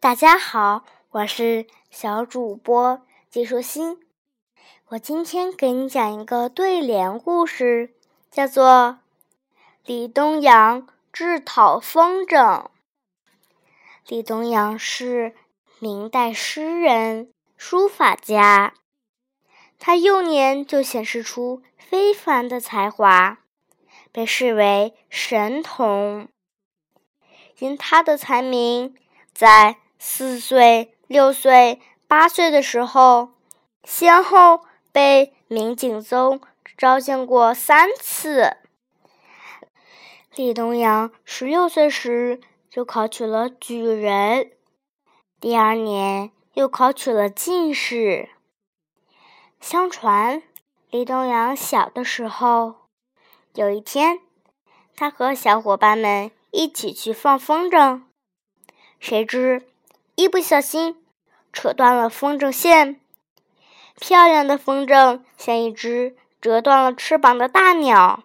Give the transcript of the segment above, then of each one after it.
大家好，我是小主播季舒心。我今天给你讲一个对联故事，叫做《李东阳制讨风筝》。李东阳是明代诗人、书法家，他幼年就显示出非凡的才华，被视为神童。因他的才名，在四岁、六岁、八岁的时候，先后被明景宗召见过三次。李东阳十六岁时就考取了举人，第二年又考取了进士。相传，李东阳小的时候，有一天，他和小伙伴们一起去放风筝，谁知。一不小心，扯断了风筝线。漂亮的风筝像一只折断了翅膀的大鸟，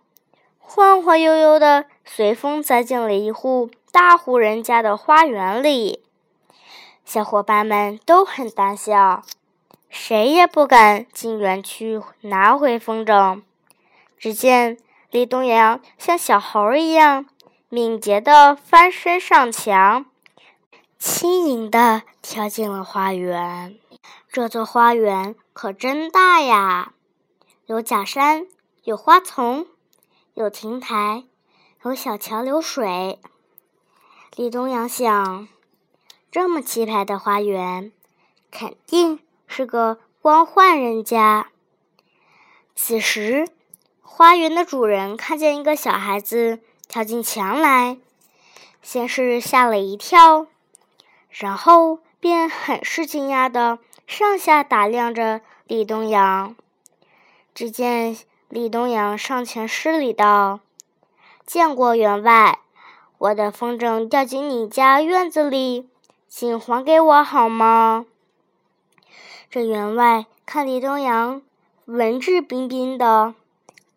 晃晃悠悠的随风栽进了一户大户人家的花园里。小伙伴们都很胆小，谁也不敢进园去拿回风筝。只见李东阳像小猴一样敏捷地翻身上墙。轻盈地跳进了花园。这座花园可真大呀！有假山，有花丛，有亭台，有小桥流水。李东阳想，这么气派的花园，肯定是个官宦人家。此时，花园的主人看见一个小孩子跳进墙来，先是吓了一跳。然后便很是惊讶的上下打量着李东阳。只见李东阳上前施礼道：“见过员外，我的风筝掉进你家院子里，请还给我好吗？”这员外看李东阳文质彬彬的，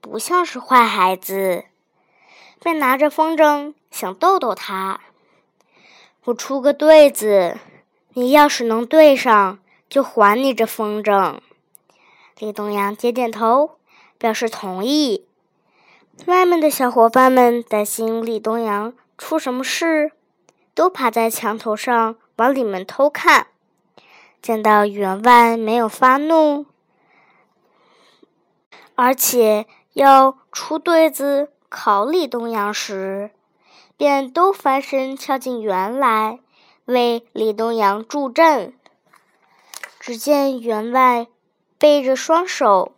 不像是坏孩子，便拿着风筝想逗逗他。我出个对子，你要是能对上，就还你这风筝。李东阳点点头，表示同意。外面的小伙伴们担心李东阳出什么事，都趴在墙头上往里面偷看。见到员外没有发怒，而且要出对子考李东阳时，便都翻身跳进园来，为李东阳助阵。只见员外背着双手，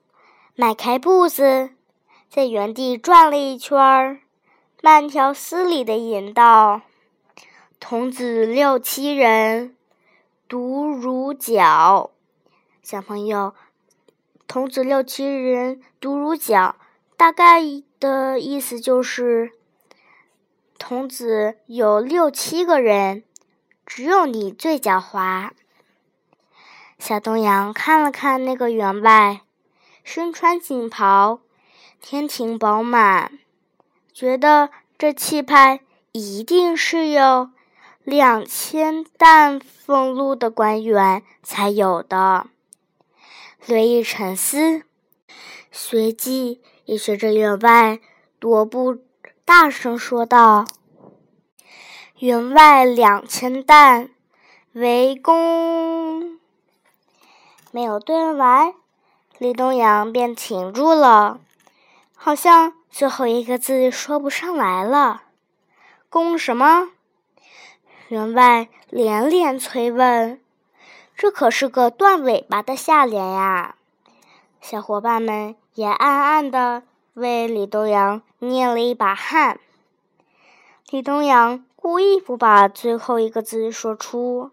迈开步子，在原地转了一圈儿，慢条斯理的吟道：“童子六七人，独如脚。”小朋友，“童子六七人，独如脚”，大概的意思就是。童子有六七个人，只有你最狡猾。小东阳看了看那个员外，身穿锦袍，天庭饱满，觉得这气派一定是有两千担俸禄的官员才有的。略一沉思，随即也学着员外踱步。大声说道：“员外两千担，围攻。”没有对完，李东阳便停住了，好像最后一个字说不上来了。攻什么？员外连连催问，这可是个断尾巴的下联呀！小伙伴们也暗暗的。为李东阳捏了一把汗。李东阳故意不把最后一个字说出，“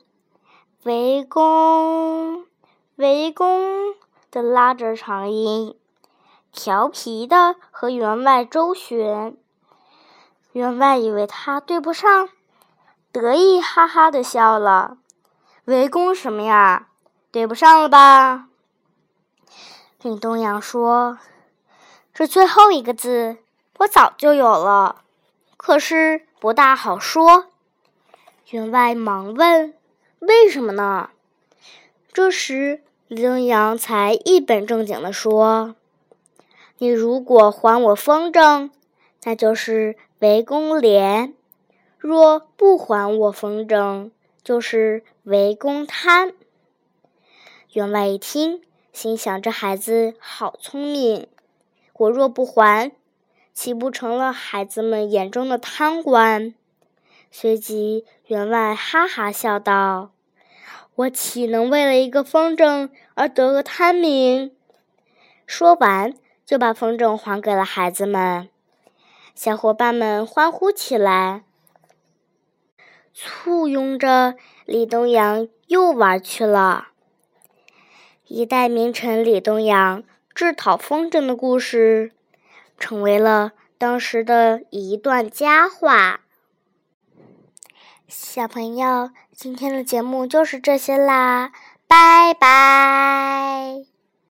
围攻，围攻”的拉着长音，调皮的和员外周旋。员外以为他对不上，得意哈哈的笑了：“围攻什么呀？对不上了吧？”林东阳说。这最后一个字，我早就有了，可是不大好说。员外忙问：“为什么呢？这时，李东阳才一本正经地说：“你如果还我风筝，那就是围攻连；若不还我风筝，就是围攻滩。”员外一听，心想：这孩子好聪明，我若不还，岂不成了孩子们眼中的贪官？随即，员外哈哈笑道。我岂能为了一个风筝而得个贪名？说完，就把风筝还给了孩子们。小伙伴们欢呼起来，簇拥着李东阳又玩去了。一代名臣李东阳制讨风筝的故事，成为了当时的一段佳话。小朋友，今天的节目就是这些啦，拜拜。